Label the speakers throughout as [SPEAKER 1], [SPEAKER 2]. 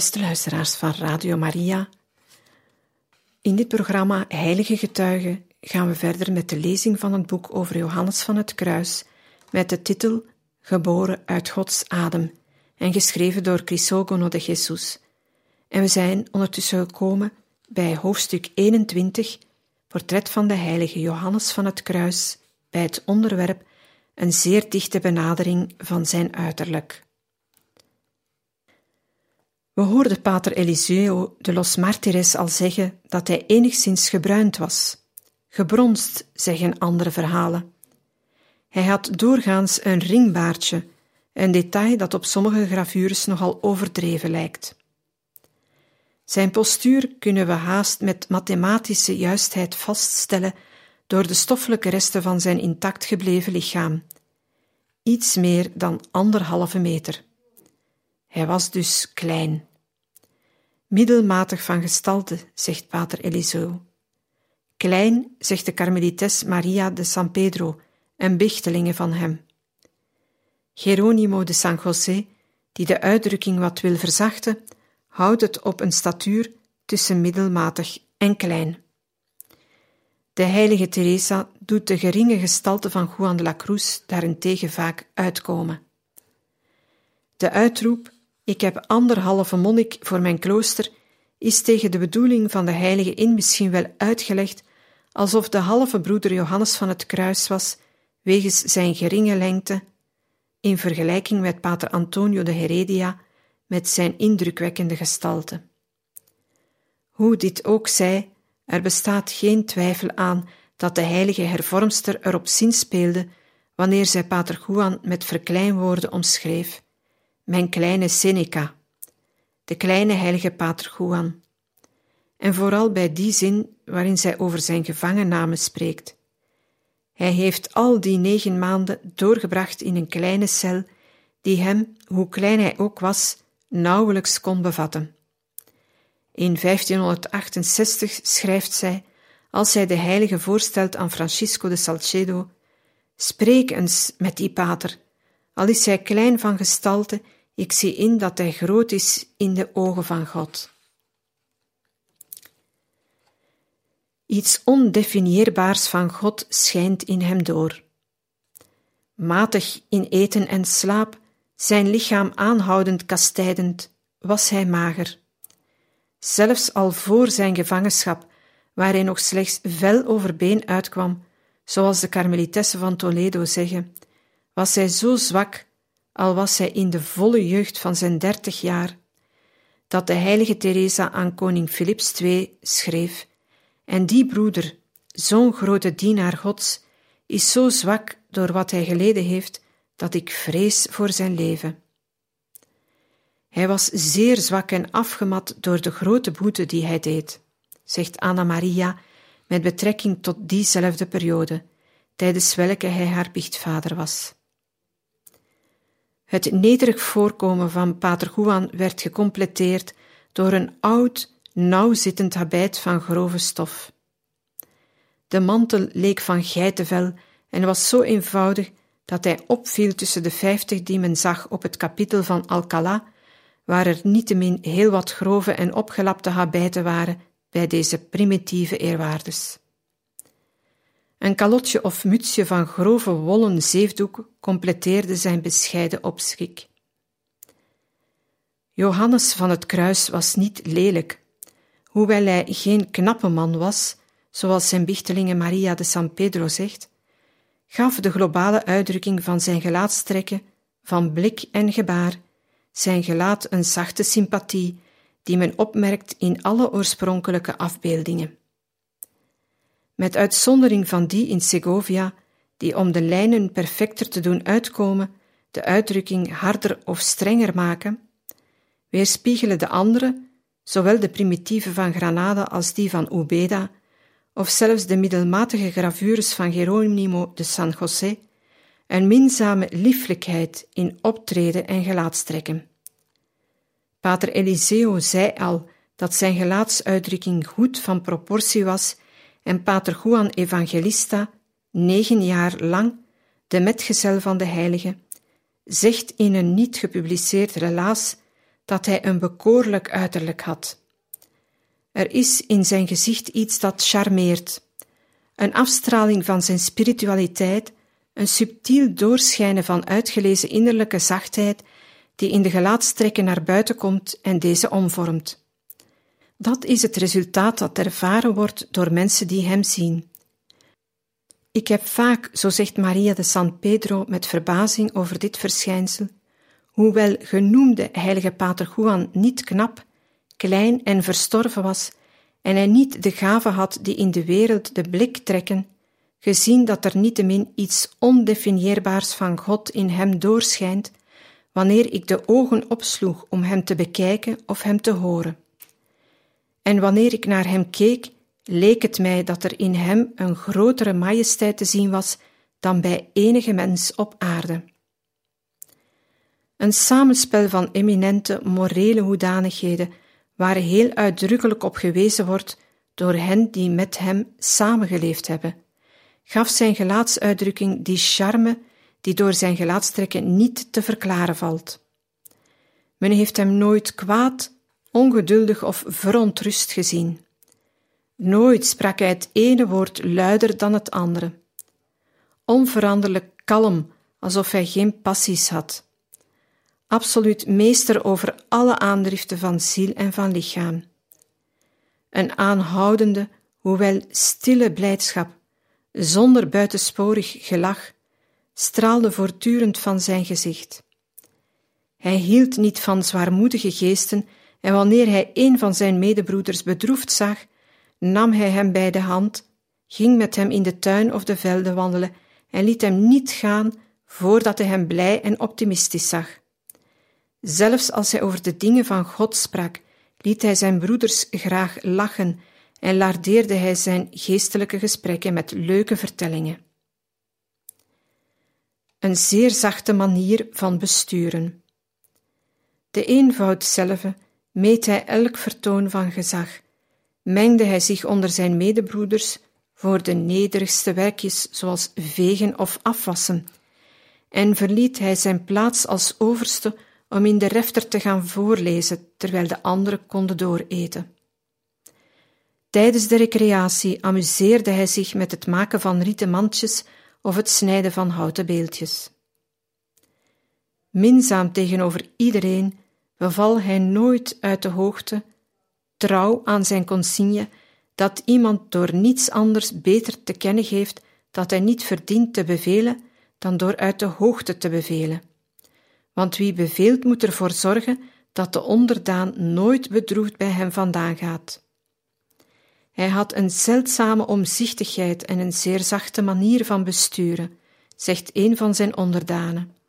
[SPEAKER 1] Beste luisteraars van Radio Maria, in dit programma Heilige Getuigen gaan we verder met de lezing van het boek over Johannes van het Kruis met de titel Geboren uit Gods adem en geschreven door Crisogono de Jesus. En we zijn ondertussen gekomen bij hoofdstuk 21, portret van de heilige Johannes van het Kruis, bij het onderwerp een zeer dichte benadering van zijn uiterlijk. We hoorden pater Eliseo de Los Martires al zeggen dat hij enigszins gebruind was. Gebronst, zeggen andere verhalen. Hij had doorgaans een ringbaardje, een detail dat op sommige gravures nogal overdreven lijkt. Zijn postuur kunnen we haast met mathematische juistheid vaststellen door de stoffelijke resten van zijn intact gebleven lichaam. Iets meer dan anderhalve meter. Hij was dus klein. Middelmatig van gestalte, zegt pater Eliseo. Klein, zegt de karmelites Maria de San Pedro, en bichtelingen van hem. Geronimo de San José, die de uitdrukking wat wil verzachten, houdt het op een statuur tussen middelmatig en klein. De heilige Teresa doet de geringe gestalte van Juan de la Cruz daarentegen vaak uitkomen. De uitroep ik heb anderhalve monnik voor mijn klooster, is tegen de bedoeling van de heilige in misschien wel uitgelegd alsof de halve broeder Johannes van het Kruis was, wegens zijn geringe lengte, in vergelijking met pater Antonio de Heredia, met zijn indrukwekkende gestalte. Hoe dit ook zij, er bestaat geen twijfel aan dat de heilige hervormster erop zinspeelde wanneer zij pater Juan met verkleinwoorden omschreef mijn kleine Seneca, de kleine heilige Pater Juan, en vooral bij die zin waarin zij over zijn gevangenname spreekt. Hij heeft al die negen maanden doorgebracht in een kleine cel, die hem, hoe klein hij ook was, nauwelijks kon bevatten. In 1568 schrijft zij, als zij de heilige voorstelt aan Francisco de Salcedo: Spreek eens met die pater, al is hij klein van gestalte ik zie in dat hij groot is in de ogen van God. Iets ondefinieerbaars van God schijnt in hem door. Matig in eten en slaap, zijn lichaam aanhoudend kastijdend, was hij mager. Zelfs al voor zijn gevangenschap, waar hij nog slechts vel over been uitkwam, zoals de karmelitessen van Toledo zeggen, was hij zo zwak al was hij in de volle jeugd van zijn dertig jaar, dat de heilige Teresa aan koning Philips II schreef, en die broeder, zo'n grote dienaar Gods, is zo zwak door wat hij geleden heeft, dat ik vrees voor zijn leven. Hij was zeer zwak en afgemat door de grote boete die hij deed, zegt Anna Maria met betrekking tot diezelfde periode, tijdens welke hij haar biechtvader was. Het nederig voorkomen van Pater Juan werd gecompleteerd door een oud, nauwzittend habit van grove stof. De mantel leek van geitenvel en was zo eenvoudig dat hij opviel tussen de vijftig die men zag op het kapitel van Alcalá, waar er niettemin heel wat grove en opgelapte habijten waren bij deze primitieve eerwaardes. Een kalotje of mutsje van grove wollen zeefdoek completeerde zijn bescheiden opschik. Johannes van het Kruis was niet lelijk, hoewel hij geen knappe man was, zoals zijn bichtelinge Maria de San Pedro zegt, gaf de globale uitdrukking van zijn gelaatstrekken, van blik en gebaar, zijn gelaat een zachte sympathie die men opmerkt in alle oorspronkelijke afbeeldingen. Met uitzondering van die in Segovia, die om de lijnen perfecter te doen uitkomen, de uitdrukking harder of strenger maken, weerspiegelen de andere, zowel de primitieve van Granada als die van Ubeda, of zelfs de middelmatige gravures van Geronimo de San José, een minzame lieflijkheid in optreden en gelaatstrekken. Pater Eliseo zei al dat zijn gelaatsuitdrukking goed van proportie was en Pater Juan Evangelista, negen jaar lang, de metgezel van de heilige, zegt in een niet gepubliceerd relaas dat hij een bekoorlijk uiterlijk had. Er is in zijn gezicht iets dat charmeert, een afstraling van zijn spiritualiteit, een subtiel doorschijnen van uitgelezen innerlijke zachtheid die in de gelaatstrekken naar buiten komt en deze omvormt. Dat is het resultaat dat ervaren wordt door mensen die hem zien. Ik heb vaak, zo zegt Maria de San Pedro met verbazing over dit verschijnsel, hoewel genoemde heilige Pater Juan niet knap, klein en verstorven was, en hij niet de gave had die in de wereld de blik trekken, gezien dat er niettemin iets ondefinieerbaars van God in hem doorschijnt, wanneer ik de ogen opsloeg om hem te bekijken of hem te horen. En wanneer ik naar hem keek, leek het mij dat er in hem een grotere majesteit te zien was dan bij enige mens op aarde. Een samenspel van eminente morele hoedanigheden, waar heel uitdrukkelijk op gewezen wordt door hen die met hem samengeleefd hebben, gaf zijn gelaatsuitdrukking die charme die door zijn gelaatstrekken niet te verklaren valt. Men heeft hem nooit kwaad, ongeduldig of verontrust gezien. Nooit sprak hij het ene woord luider dan het andere. Onveranderlijk kalm, alsof hij geen passies had. Absoluut meester over alle aandriften van ziel en van lichaam. Een aanhoudende, hoewel stille blijdschap, zonder buitensporig gelach, straalde voortdurend van zijn gezicht. Hij hield niet van zwaarmoedige geesten en wanneer hij een van zijn medebroeders bedroefd zag, nam hij hem bij de hand, ging met hem in de tuin of de velden wandelen en liet hem niet gaan voordat hij hem blij en optimistisch zag. Zelfs als hij over de dingen van God sprak, liet hij zijn broeders graag lachen en lardeerde hij zijn geestelijke gesprekken met leuke vertellingen. Een zeer zachte manier van besturen. De eenvoud zelve meet hij elk vertoon van gezag, mengde hij zich onder zijn medebroeders voor de nederigste werkjes zoals vegen of afwassen, en verliet hij zijn plaats als overste om in de refter te gaan voorlezen, terwijl de anderen konden dooreten. Tijdens de recreatie amuseerde hij zich met het maken van rieten mandjes of het snijden van houten beeldjes. Minzaam tegenover iedereen beval hij nooit uit de hoogte, trouw aan zijn consigne, dat iemand door niets anders beter te kennen geeft dat hij niet verdient te bevelen dan door uit de hoogte te bevelen. Want wie beveelt moet ervoor zorgen dat de onderdaan nooit bedroefd bij hem vandaan gaat. Hij had een zeldzame omzichtigheid en een zeer zachte manier van besturen, zegt een van zijn onderdanen.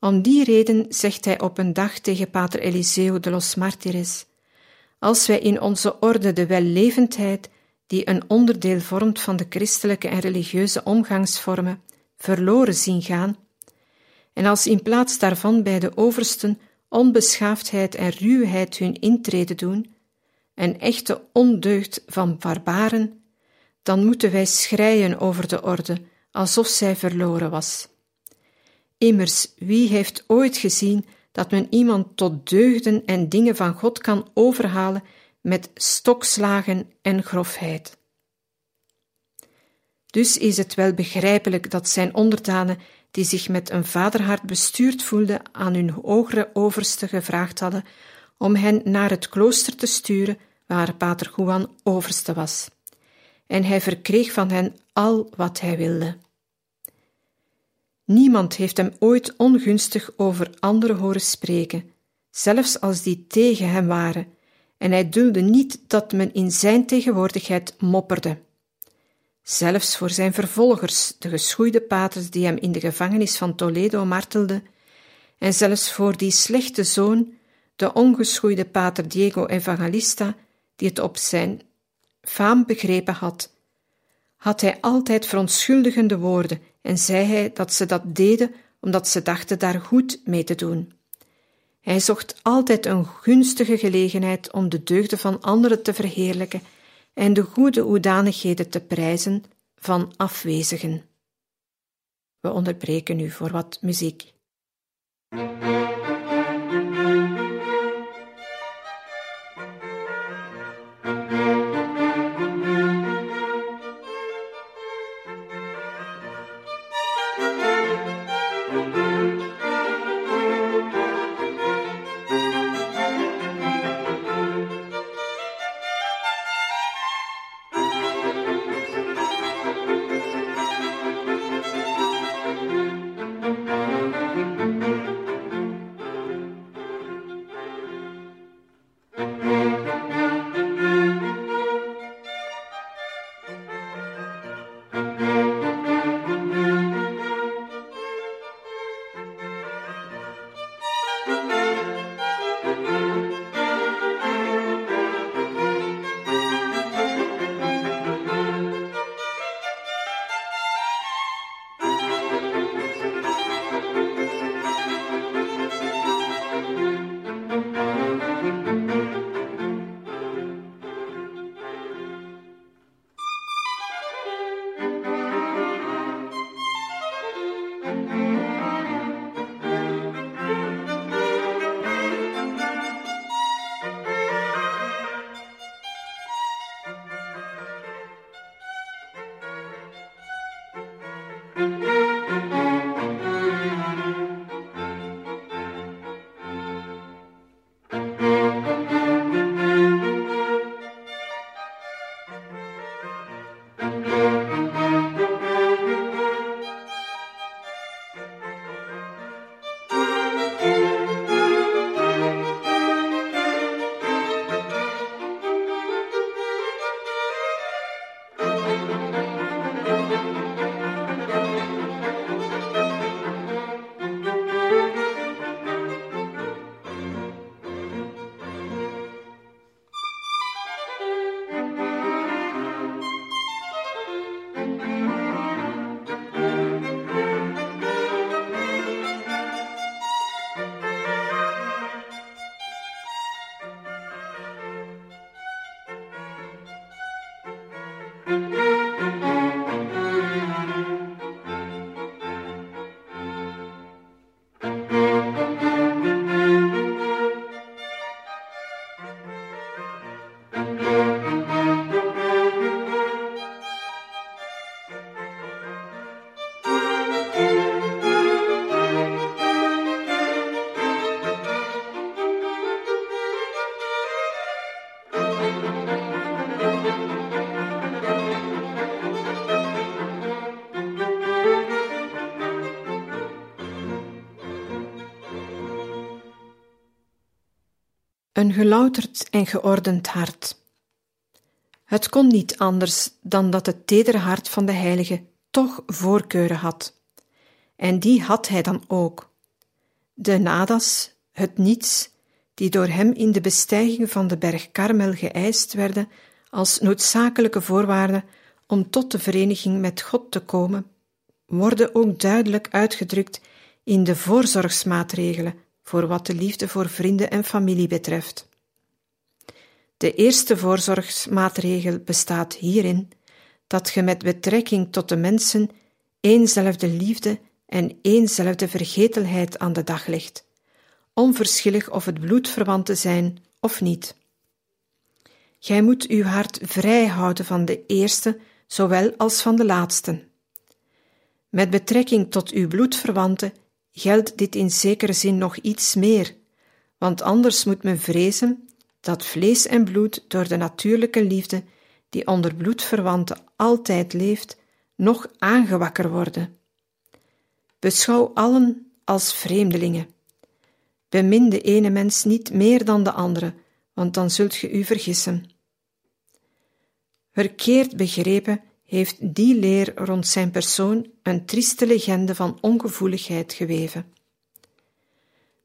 [SPEAKER 1] Om die reden zegt hij op een dag tegen Pater Eliseo de los Martires: Als wij in onze orde de wellevendheid, die een onderdeel vormt van de christelijke en religieuze omgangsvormen, verloren zien gaan, en als in plaats daarvan bij de oversten onbeschaafdheid en ruwheid hun intrede doen, een echte ondeugd van barbaren, dan moeten wij schreien over de orde, alsof zij verloren was. Immers, wie heeft ooit gezien dat men iemand tot deugden en dingen van God kan overhalen met stokslagen en grofheid? Dus is het wel begrijpelijk dat zijn onderdanen, die zich met een vaderhart bestuurd voelden, aan hun hogere overste gevraagd hadden om hen naar het klooster te sturen waar Pater Juan overste was. En hij verkreeg van hen al wat hij wilde. Niemand heeft hem ooit ongunstig over anderen horen spreken, zelfs als die tegen hem waren, en hij dulde niet dat men in zijn tegenwoordigheid mopperde. zelfs voor zijn vervolgers, de geschoeide paters die hem in de gevangenis van Toledo martelden, en zelfs voor die slechte zoon, de ongeschoeide pater Diego Evangelista, die het op zijn faam begrepen had, had hij altijd verontschuldigende woorden en zei hij dat ze dat deden omdat ze dachten daar goed mee te doen. Hij zocht altijd een gunstige gelegenheid om de deugden van anderen te verheerlijken en de goede hoedanigheden te prijzen van afwezigen. We onderbreken nu voor wat muziek. Een gelouterd en geordend hart. Het kon niet anders dan dat het tedere hart van de heilige toch voorkeuren had. En die had hij dan ook. De nadas, het niets, die door hem in de bestijging van de berg Karmel geëist werden als noodzakelijke voorwaarde om tot de vereniging met God te komen, worden ook duidelijk uitgedrukt in de voorzorgsmaatregelen voor wat de liefde voor vrienden en familie betreft. De eerste voorzorgsmaatregel bestaat hierin dat je met betrekking tot de mensen éénzelfde liefde en éénzelfde vergetelheid aan de dag legt, onverschillig of het bloedverwanten zijn of niet. Gij moet uw hart vrij houden van de eerste zowel als van de laatste. Met betrekking tot uw bloedverwanten geldt dit in zekere zin nog iets meer, want anders moet men vrezen dat vlees en bloed door de natuurlijke liefde, die onder bloedverwanten altijd leeft, nog aangewakker worden. Beschouw allen als vreemdelingen. Bemin de ene mens niet meer dan de andere, want dan zult ge u vergissen. Verkeerd begrepen heeft die leer rond zijn persoon een trieste legende van ongevoeligheid geweven.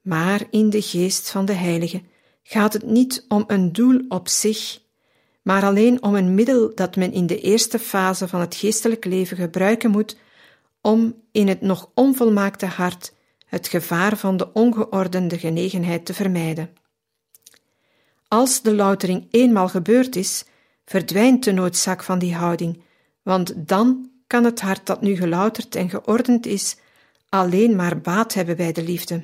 [SPEAKER 1] Maar in de geest van de Heilige gaat het niet om een doel op zich, maar alleen om een middel dat men in de eerste fase van het geestelijk leven gebruiken moet om in het nog onvolmaakte hart het gevaar van de ongeordende genegenheid te vermijden. Als de loutering eenmaal gebeurd is, verdwijnt de noodzaak van die houding, want dan kan het hart dat nu gelouterd en geordend is, alleen maar baat hebben bij de liefde.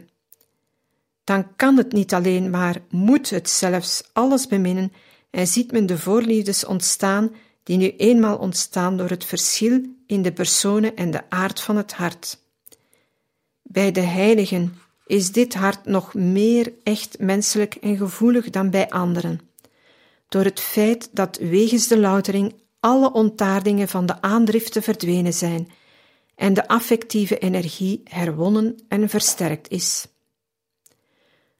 [SPEAKER 1] Dan kan het niet alleen, maar moet het zelfs alles beminnen en ziet men de voorliefdes ontstaan die nu eenmaal ontstaan door het verschil in de personen en de aard van het hart. Bij de heiligen is dit hart nog meer echt menselijk en gevoelig dan bij anderen, door het feit dat wegens de loutering alle ontaardingen van de aandriften verdwenen zijn en de affectieve energie herwonnen en versterkt is.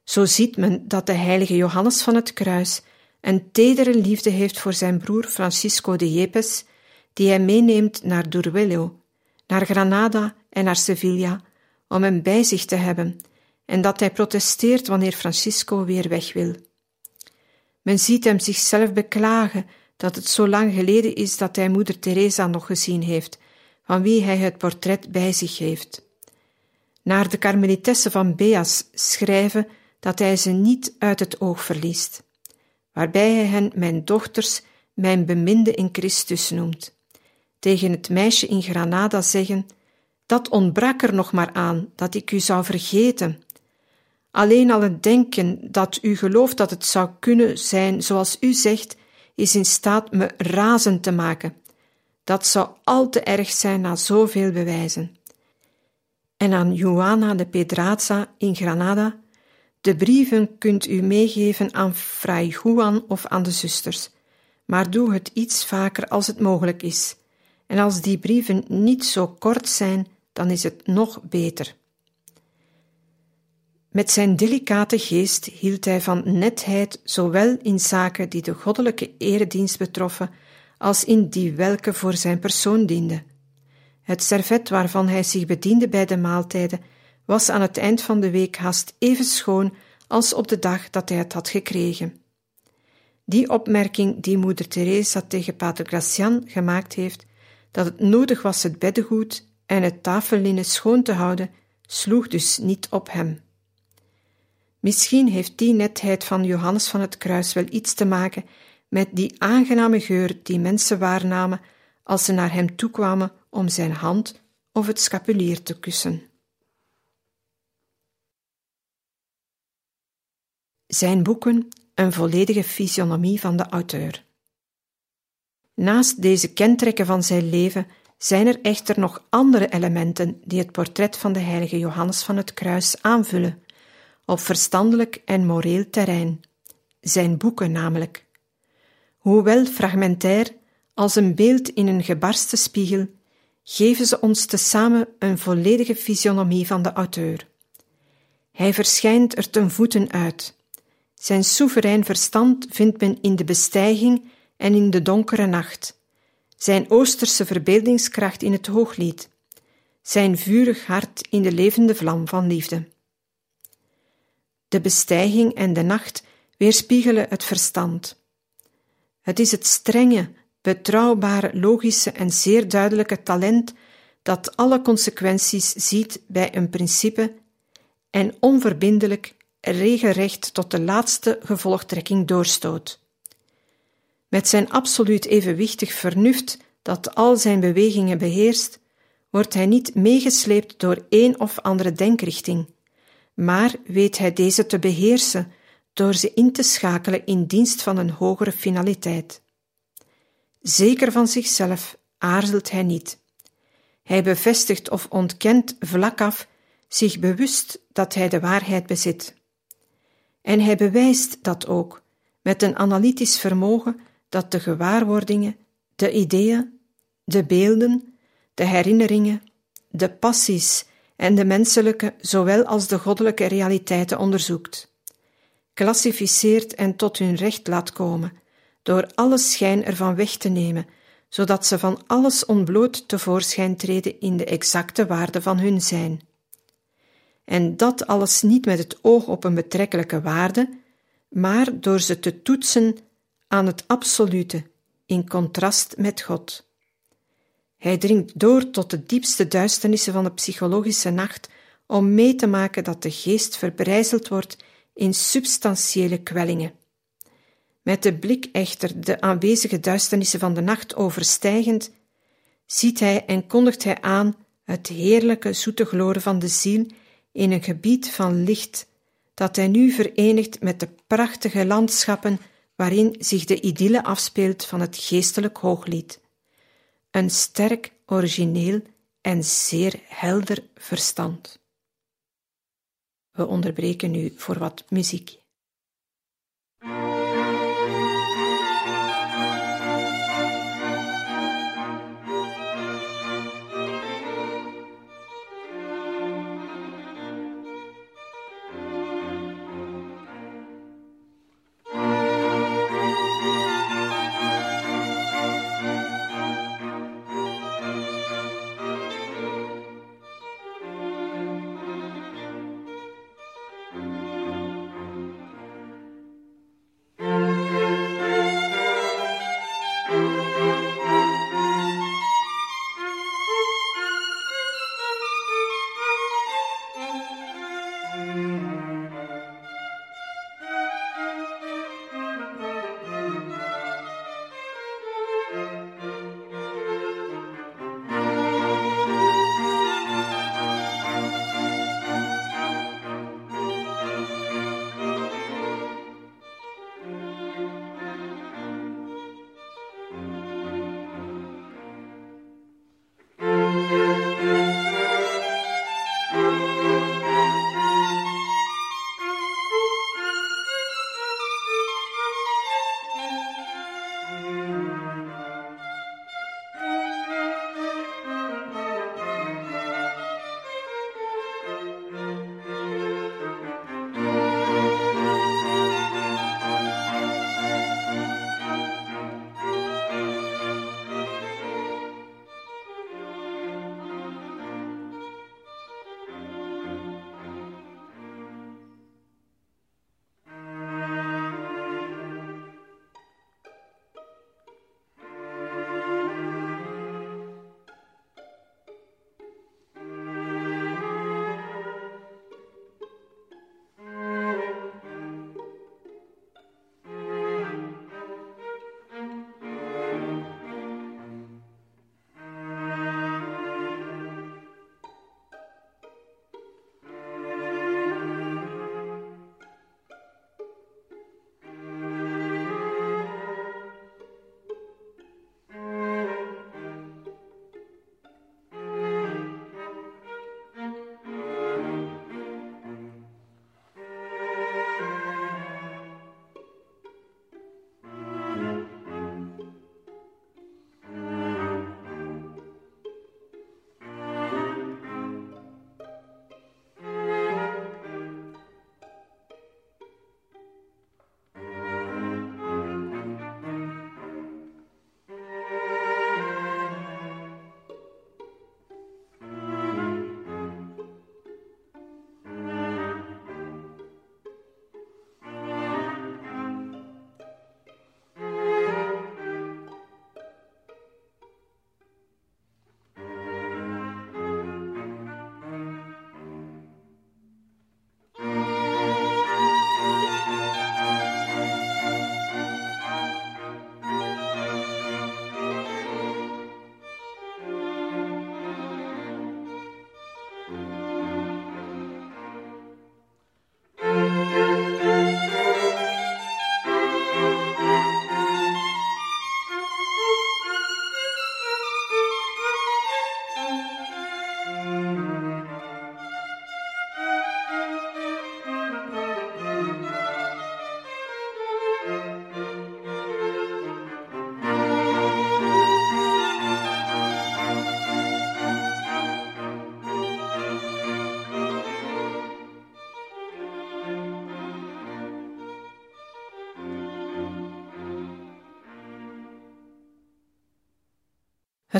[SPEAKER 1] Zo ziet men dat de heilige Johannes van het Kruis een tedere liefde heeft voor zijn broer Francisco de Yepes, die hij meeneemt naar Duruelo, naar Granada en naar Sevilla, om hem bij zich te hebben, en dat hij protesteert wanneer Francisco weer weg wil. Men ziet hem zichzelf beklagen dat het zo lang geleden is dat hij moeder Teresa nog gezien heeft, van wie hij het portret bij zich heeft. Naar de karmelitesse van Beas schrijven dat hij ze niet uit het oog verliest, waarbij hij hen mijn dochters, mijn beminde in Christus noemt. Tegen het meisje in Granada zeggen, dat ontbrak er nog maar aan, dat ik u zou vergeten. Alleen al het denken dat u gelooft dat het zou kunnen zijn zoals u zegt, is in staat me razend te maken. Dat zou al te erg zijn na zoveel bewijzen. En aan Juana de Pedraza in Granada, de brieven kunt u meegeven aan Fray Juan of aan de zusters, maar doe het iets vaker als het mogelijk is. En als die brieven niet zo kort zijn, dan is het nog beter. Met zijn delicate geest hield hij van netheid, zowel in zaken die de goddelijke eredienst betroffen, als in die welke voor zijn persoon diende. Het servet waarvan hij zich bediende bij de maaltijden was aan het eind van de week haast even schoon als op de dag dat hij het had gekregen. Die opmerking die moeder Teresa tegen pater Gracian gemaakt heeft, dat het nodig was het beddengoed en het tafellinnen schoon te houden, sloeg dus niet op hem. Misschien heeft die netheid van Johannes van het Kruis wel iets te maken met die aangename geur die mensen waarnamen als ze naar hem toekwamen om zijn hand of het scapulier te kussen. Zijn boeken een volledige fysionomie van de auteur. Naast deze kentrekken van zijn leven zijn er echter nog andere elementen die het portret van de heilige Johannes van het Kruis aanvullen, op verstandelijk en moreel terrein, zijn boeken namelijk. Hoewel fragmentair, als een beeld in een gebarste spiegel, geven ze ons tezamen een volledige fysionomie van de auteur. Hij verschijnt er ten voeten uit. Zijn soeverein verstand vindt men in de bestijging en in de donkere nacht zijn oosterse verbeeldingskracht in het hooglied, zijn vurig hart in de levende vlam van liefde. De bestijging en de nacht weerspiegelen het verstand. Het is het strenge, betrouwbare, logische en zeer duidelijke talent dat alle consequenties ziet bij een principe en onverbindelijk regelrecht tot de laatste gevolgtrekking doorstoot. Met zijn absoluut evenwichtig vernuft dat al zijn bewegingen beheerst, wordt hij niet meegesleept door een of andere denkrichting, maar weet hij deze te beheersen door ze in te schakelen in dienst van een hogere finaliteit. Zeker van zichzelf aarzelt hij niet. Hij bevestigt of ontkent vlak af zich bewust dat hij de waarheid bezit. En hij bewijst dat ook met een analytisch vermogen dat de gewaarwordingen, de ideeën, de beelden, de herinneringen, de passies en de menselijke zowel als de goddelijke realiteiten onderzoekt, klassificeert en tot hun recht laat komen, door alle schijn ervan weg te nemen, zodat ze van alles ontbloot tevoorschijn treden in de exacte waarde van hun zijn. En dat alles niet met het oog op een betrekkelijke waarde, maar door ze te toetsen aan het absolute, in contrast met God. Hij dringt door tot de diepste duisternissen van de psychologische nacht om mee te maken dat de geest verbrijzeld wordt in substantiële kwellingen. Met de blik echter de aanwezige duisternissen van de nacht overstijgend, ziet hij en kondigt hij aan het heerlijke zoete gloren van de ziel in een gebied van licht, dat hij nu verenigt met de prachtige landschappen waarin zich de idylle afspeelt van het geestelijk hooglied. Een sterk, origineel en zeer helder verstand. We onderbreken nu voor wat muziek.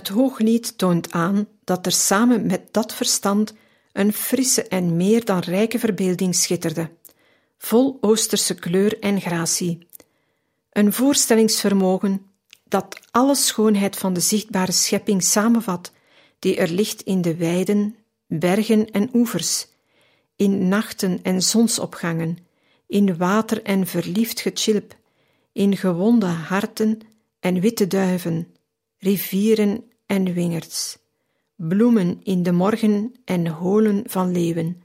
[SPEAKER 1] Het Hooglied toont aan dat er samen met dat verstand een frisse en meer dan rijke verbeelding schitterde, vol oosterse kleur en gratie. Een voorstellingsvermogen dat alle schoonheid van de zichtbare schepping samenvat, die er ligt in de weiden, bergen en oevers, in nachten en zonsopgangen, in water en verliefd gechilp, in gewonde harten en witte duiven, rivieren en wingerds, bloemen in de morgen en holen van leeuwen,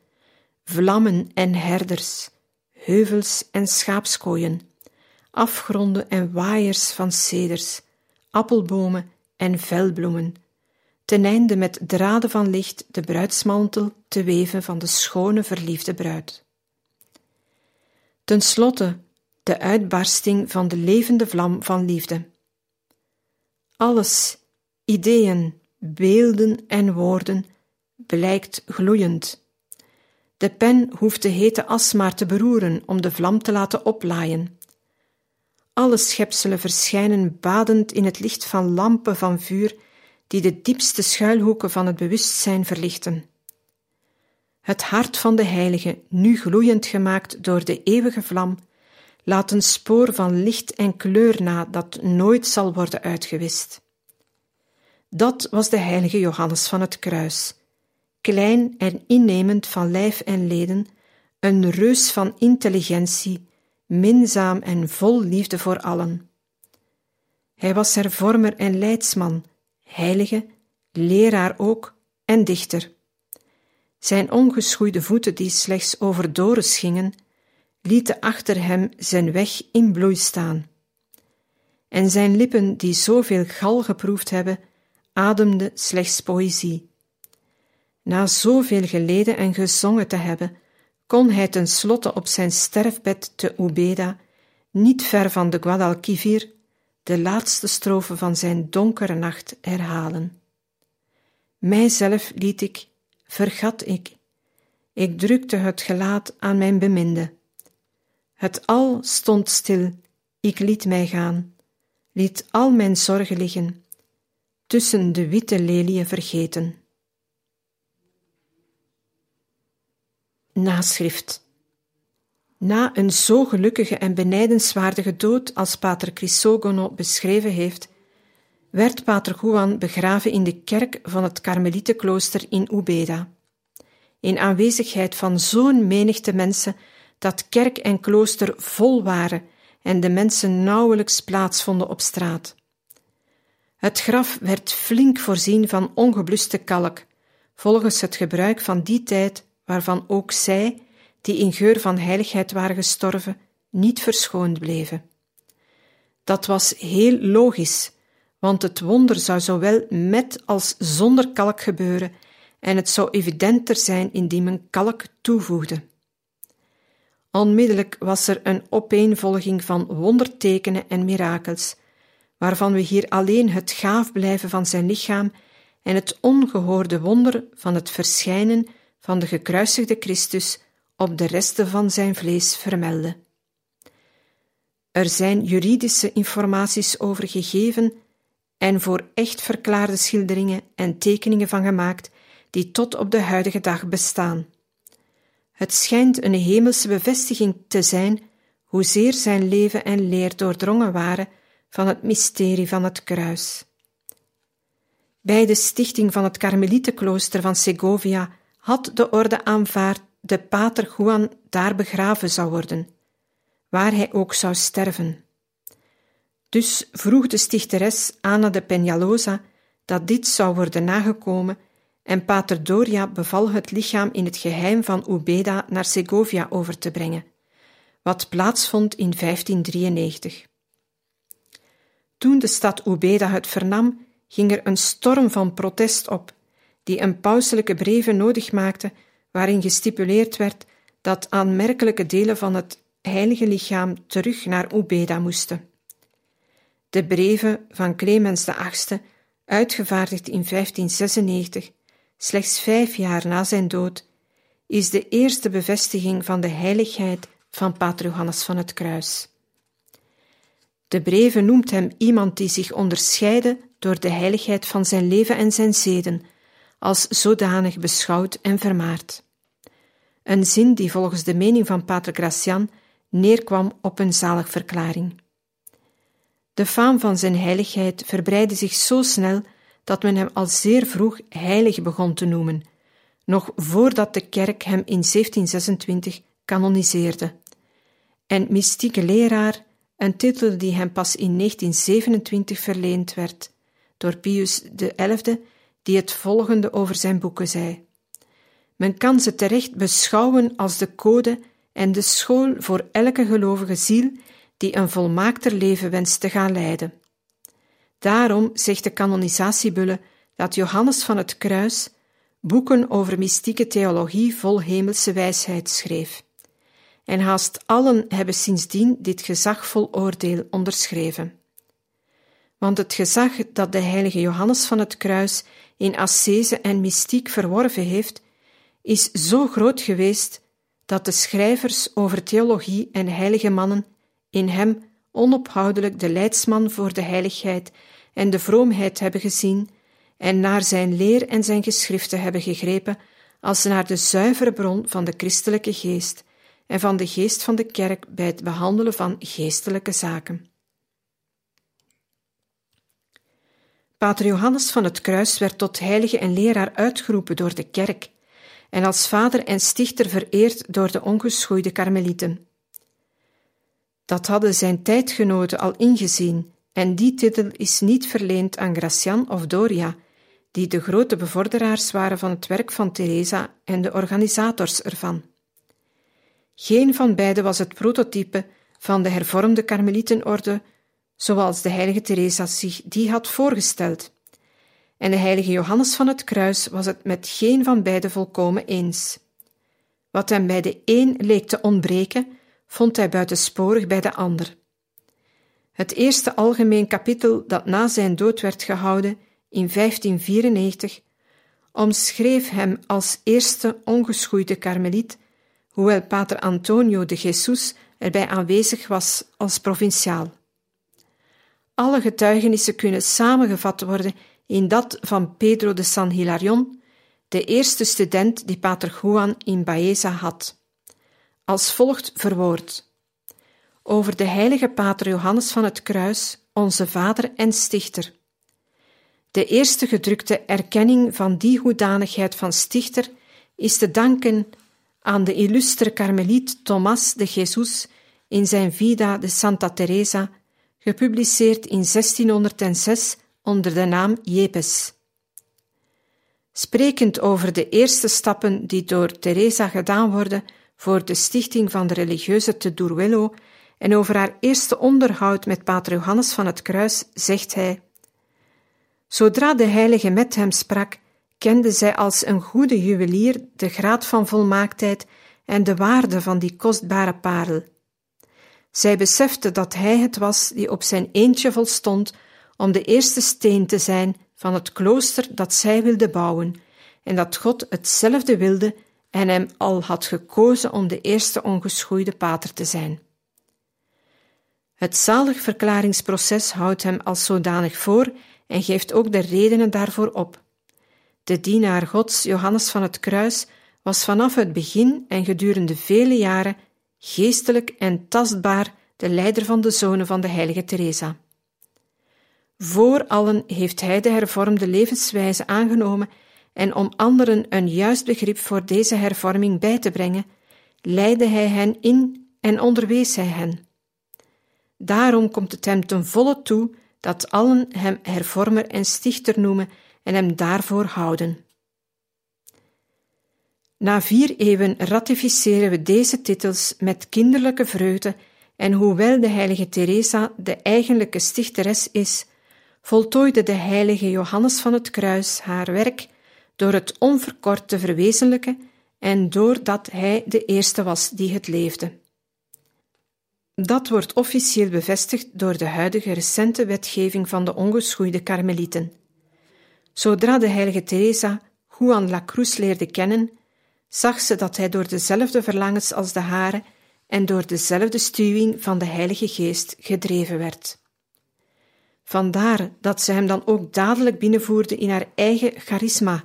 [SPEAKER 1] vlammen en herders, heuvels en schaapskooien, afgronden en waaiers van ceders, appelbomen en velbloemen, ten einde met draden van licht de bruidsmantel te weven van de schone verliefde bruid. Ten slotte de uitbarsting van de levende vlam van liefde. Alles, ideeën, beelden en woorden, blijkt gloeiend. De pen hoeft de hete as maar te beroeren om de vlam te laten oplaaien. Alle schepselen verschijnen badend in het licht van lampen van vuur die de diepste schuilhoeken van het bewustzijn verlichten. Het hart van de Heilige, nu gloeiend gemaakt door de eeuwige vlam, laat een spoor van licht en kleur na dat nooit zal worden uitgewist. Dat was de heilige Johannes van het Kruis, klein en innemend van lijf en leden, een reus van intelligentie, minzaam en vol liefde voor allen. Hij was hervormer en leidsman, heilige, leraar ook en dichter. Zijn ongeschoeide voeten, die slechts over dorens gingen, lieten achter hem zijn weg in bloei staan. En zijn lippen, die zoveel gal geproefd hebben, ademden slechts poëzie. Na zoveel geleden en gezongen te hebben, kon hij tenslotte op zijn sterfbed te Ubeda, niet ver van de Guadalquivir, de laatste strofe van zijn donkere nacht herhalen. Mijzelf liet ik, vergat ik. Ik drukte het gelaat aan mijn beminde. Het al stond stil, ik liet mij gaan, liet al mijn zorgen liggen, tussen de witte leliën vergeten. Naschrift Na een zo gelukkige en benijdenswaardige dood als pater Chrysogono beschreven heeft, werd pater Juan begraven in de kerk van het Karmelietenklooster in Ubeda. In aanwezigheid van zo'n menigte mensen dat kerk en klooster vol waren en de mensen nauwelijks plaats vonden op straat. Het graf werd flink voorzien van ongebluste kalk, volgens het gebruik van die tijd, waarvan ook zij, die in geur van heiligheid waren gestorven, niet verschoond bleven. Dat was heel logisch, want het wonder zou zowel met als zonder kalk gebeuren en het zou evidenter zijn indien men kalk toevoegde. Onmiddellijk was er een opeenvolging van wondertekenen en mirakels, waarvan we hier alleen het gaaf blijven van zijn lichaam en het ongehoorde wonder van het verschijnen van de gekruisigde Christus op de resten van zijn vlees vermelden. Er zijn juridische informaties over gegeven en voor echt verklaarde schilderingen en tekeningen van gemaakt, die tot op de huidige dag bestaan. Het schijnt een hemelse bevestiging te zijn hoezeer zijn leven en leer doordrongen waren van het mysterie van het kruis. Bij de stichting van het Karmelietenklooster van Segovia had de orde aanvaard de pater Juan daar begraven zou worden, waar hij ook zou sterven. Dus vroeg de stichteres Ana de Peñalosa dat dit zou worden nagekomen en pater Doria beval het lichaam in het geheim van Ubeda naar Segovia over te brengen, wat plaatsvond in 1593. Toen de stad Ubeda het vernam, ging er een storm van protest op, die een pauselijke breve nodig maakte, waarin gestipuleerd werd dat aanmerkelijke delen van het heilige lichaam terug naar Ubeda moesten. De breve van Clemens VIII, uitgevaardigd in 1596, slechts vijf jaar na zijn dood, is de eerste bevestiging van de heiligheid van Pater Johannes van het Kruis. De breve noemt hem iemand die zich onderscheidde door de heiligheid van zijn leven en zijn zeden, als zodanig beschouwd en vermaard. Een zin die volgens de mening van Pater Gracian neerkwam op een zaligverklaring. De faam van zijn heiligheid verbreidde zich zo snel dat men hem al zeer vroeg heilig begon te noemen, nog voordat de kerk hem in 1726 kanoniseerde. En mystieke leraar, een titel die hem pas in 1927 verleend werd, door Pius XI, die het volgende over zijn boeken zei. Men kan ze terecht beschouwen als de code en de school voor elke gelovige ziel die een volmaakter leven wenst te gaan leiden. Daarom zegt de kanonisatiebulle dat Johannes van het Kruis boeken over mystieke theologie vol hemelse wijsheid schreef. En haast allen hebben sindsdien dit gezagvol oordeel onderschreven. Want het gezag dat de heilige Johannes van het Kruis in ascese en mystiek verworven heeft, is zo groot geweest dat de schrijvers over theologie en heilige mannen in hem onophoudelijk de leidsman voor de heiligheid en de vroomheid hebben gezien en naar zijn leer en zijn geschriften hebben gegrepen als naar de zuivere bron van de christelijke geest en van de geest van de kerk bij het behandelen van geestelijke zaken. Pater Johannes van het Kruis werd tot heilige en leraar uitgeroepen door de kerk en als vader en stichter vereerd door de ongeschoeide karmelieten. Dat hadden zijn tijdgenoten al ingezien, en die titel is niet verleend aan Gracian of Doria, die de grote bevorderaars waren van het werk van Teresa en de organisators ervan. Geen van beiden was het prototype van de hervormde karmelietenorde, zoals de heilige Teresa zich die had voorgesteld. En de heilige Johannes van het Kruis was het met geen van beiden volkomen eens. Wat hem bij de een leek te ontbreken, vond hij buitensporig bij de ander. Het eerste algemeen kapitel dat na zijn dood werd gehouden in 1594 omschreef hem als eerste ongeschoeide karmeliet, hoewel pater Antonio de Jesus erbij aanwezig was als provinciaal. Alle getuigenissen kunnen samengevat worden in dat van Pedro de San Hilarion, de eerste student die pater Juan in Baeza had als volgt verwoord: Over de heilige Pater Johannes van het Kruis, onze vader en stichter. De eerste gedrukte erkenning van die hoedanigheid van stichter is te danken aan de illustre karmeliet Thomas de Jesus in zijn Vida de Santa Teresa, gepubliceerd in 1606 onder de naam Jepes. Sprekend over de eerste stappen die door Teresa gedaan worden voor de stichting van de religieuze te Duruelo en over haar eerste onderhoud met Pater Johannes van het Kruis zegt hij: Zodra de heilige met hem sprak, kende zij als een goede juwelier de graad van volmaaktheid en de waarde van die kostbare parel. Zij besefte dat hij het was die op zijn eentje volstond om de eerste steen te zijn van het klooster dat zij wilde bouwen, en dat God hetzelfde wilde en hem al had gekozen om de eerste ongeschoeide pater te zijn. Het zaligverklaringsproces houdt hem als zodanig voor en geeft ook de redenen daarvoor op. De dienaar Gods, Johannes van het Kruis, was vanaf het begin en gedurende vele jaren geestelijk en tastbaar de leider van de zonen van de heilige Teresa. Voor allen heeft hij de hervormde levenswijze aangenomen en om anderen een juist begrip voor deze hervorming bij te brengen, leidde hij hen in en onderwees hij hen. Daarom komt het hem ten volle toe dat allen hem hervormer en stichter noemen en hem daarvoor houden. Na vier eeuwen ratificeren we deze titels met kinderlijke vreugde en hoewel de heilige Teresa de eigenlijke stichteres is, voltooide de heilige Johannes van het Kruis haar werk door het onverkort te verwezenlijken en doordat hij de eerste was die het leefde. Dat wordt officieel bevestigd door de huidige recente wetgeving van de ongeschoeide karmelieten. Zodra de heilige Teresa Juan Cruz leerde kennen, zag ze dat hij door dezelfde verlangens als de hare en door dezelfde stuwing van de Heilige Geest gedreven werd. Vandaar dat ze hem dan ook dadelijk binnenvoerde in haar eigen charisma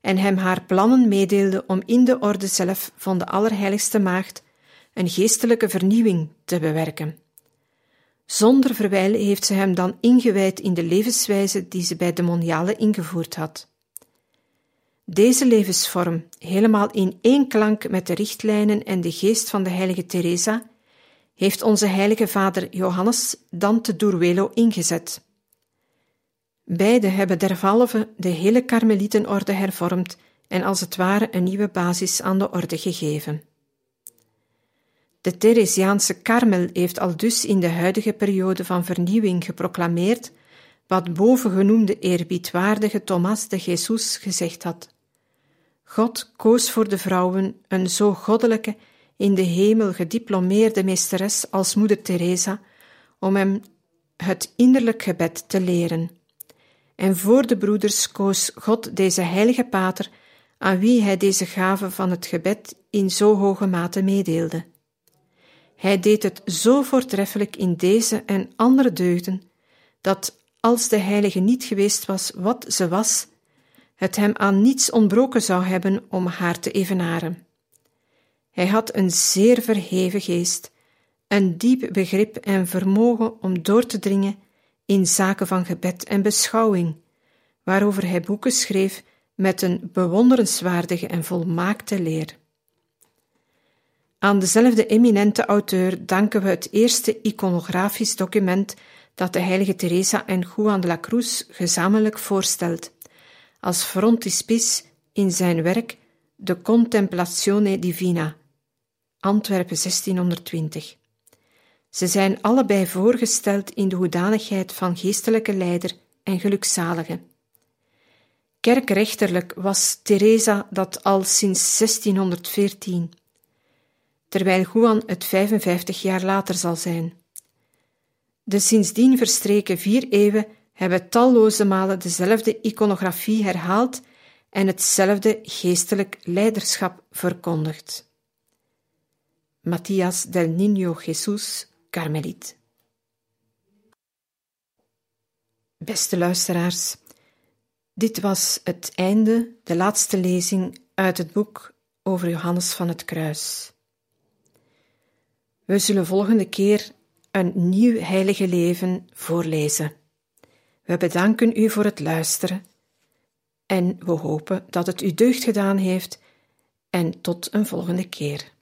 [SPEAKER 1] en hem haar plannen meedeelde om in de orde zelf van de Allerheiligste Maagd een geestelijke vernieuwing te bewerken. Zonder verwijl heeft ze hem dan ingewijd in de levenswijze die ze bij de Moniale ingevoerd had. Deze levensvorm, helemaal in één klank met de richtlijnen en de geest van de heilige Teresa, heeft onze heilige vader Johannes dan te Durwelo ingezet. Beide hebben derhalve de hele Karmelietenorde hervormd en als het ware een nieuwe basis aan de orde gegeven. De Theresiaanse Karmel heeft al dus in de huidige periode van vernieuwing geproclameerd wat bovengenoemde eerbiedwaardige Thomas de Jesus gezegd had. God koos voor de vrouwen een zo goddelijke, in de hemel gediplomeerde meesteres als moeder Teresa, om hem het innerlijk gebed te leren. En voor de broeders koos God deze heilige pater, aan wie hij deze gave van het gebed in zo hoge mate meedeelde. Hij deed het zo voortreffelijk in deze en andere deugden, dat als de heilige niet geweest was wat ze was, het hem aan niets ontbroken zou hebben om haar te evenaren. Hij had een zeer verheven geest, een diep begrip en vermogen om door te dringen in zaken van gebed en beschouwing, waarover hij boeken schreef met een bewonderenswaardige en volmaakte leer. Aan dezelfde eminente auteur danken we het eerste iconografisch document dat de heilige Teresa en Juan de la Cruz gezamenlijk voorstelt, als frontispice in zijn werk De Contemplatione Divina, Antwerpen 1620. Ze zijn allebei voorgesteld in de hoedanigheid van geestelijke leider en gelukzalige. Kerkrechterlijk was Teresa dat al sinds 1614 terwijl Juan het 55 jaar later zal zijn. De sindsdien verstreken vier eeuwen hebben talloze malen dezelfde iconografie herhaald en hetzelfde geestelijk leiderschap verkondigd. Matthias del Niño Jesús, Carmeliet. Beste luisteraars, dit was het einde, de laatste lezing uit het boek over Johannes van het Kruis. We zullen volgende keer een nieuw heilige leven voorlezen. We bedanken u voor het luisteren en we hopen dat het u deugd gedaan heeft en tot een volgende keer.